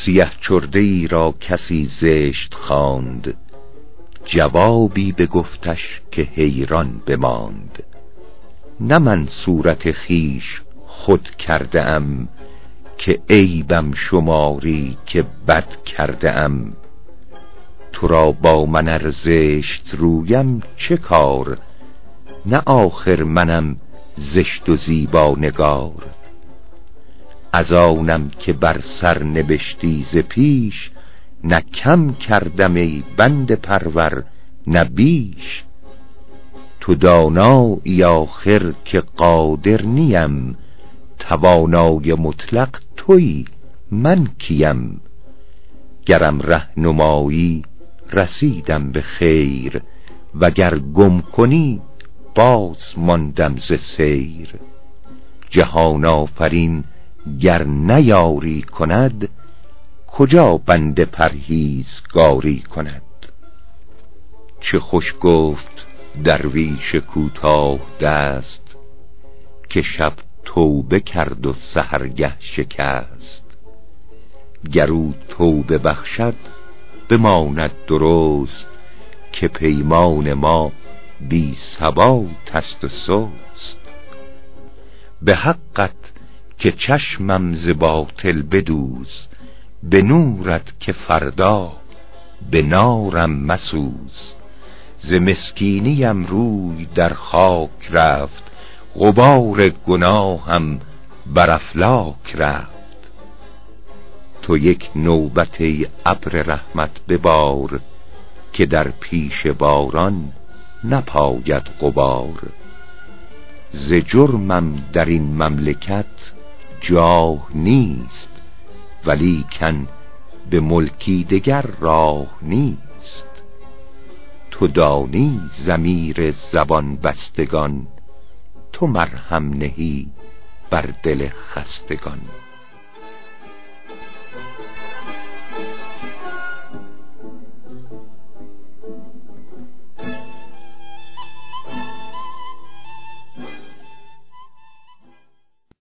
سیه چرده ای را کسی زشت خواند. جوابی بگفتش که حیران بماند. نه من صورت خیش خود کرده ام که عیبم شماری که بد کرده ام تو را با من ار زشت رویم چه کار؟ نه آخر منم زشت و زیبا نگار از آنم که بر سر نبشتی ز پیش نه کم کردم ای بنده پرور نه بیش. تو دانایی آخر که قادر نیم توانای مطلق تویی من کیم. گرم رهنمایی رسیدم به خیر وگر گم کنی باز ماندم ز سیر. جهان آفرین گر نیاری کند کجا بنده پرهیزگاری کند؟ چه خوش گفت درویش کوتاه دست که شب توبه کرد و سحرگه شکست. گر او توبه بخشد بماند درست که پیمان ما بی ثبات است و سست. به حقت که چشمم ز باطل بدوز به نورت که فردا به نارم مسوز. ز مسکینیم روی در خاک رفت غبار گناهم بر افلاک رفت. تو یک نوبت ابر رحمت ببار که در پیش باران نپاید غبار. ز جرمم در این مملکت جاه نیست ولیکن به ملکی دگر راه نیست. تو دانی ضمیر زبان بستگان تو مرهم نهی بر دل خستگان.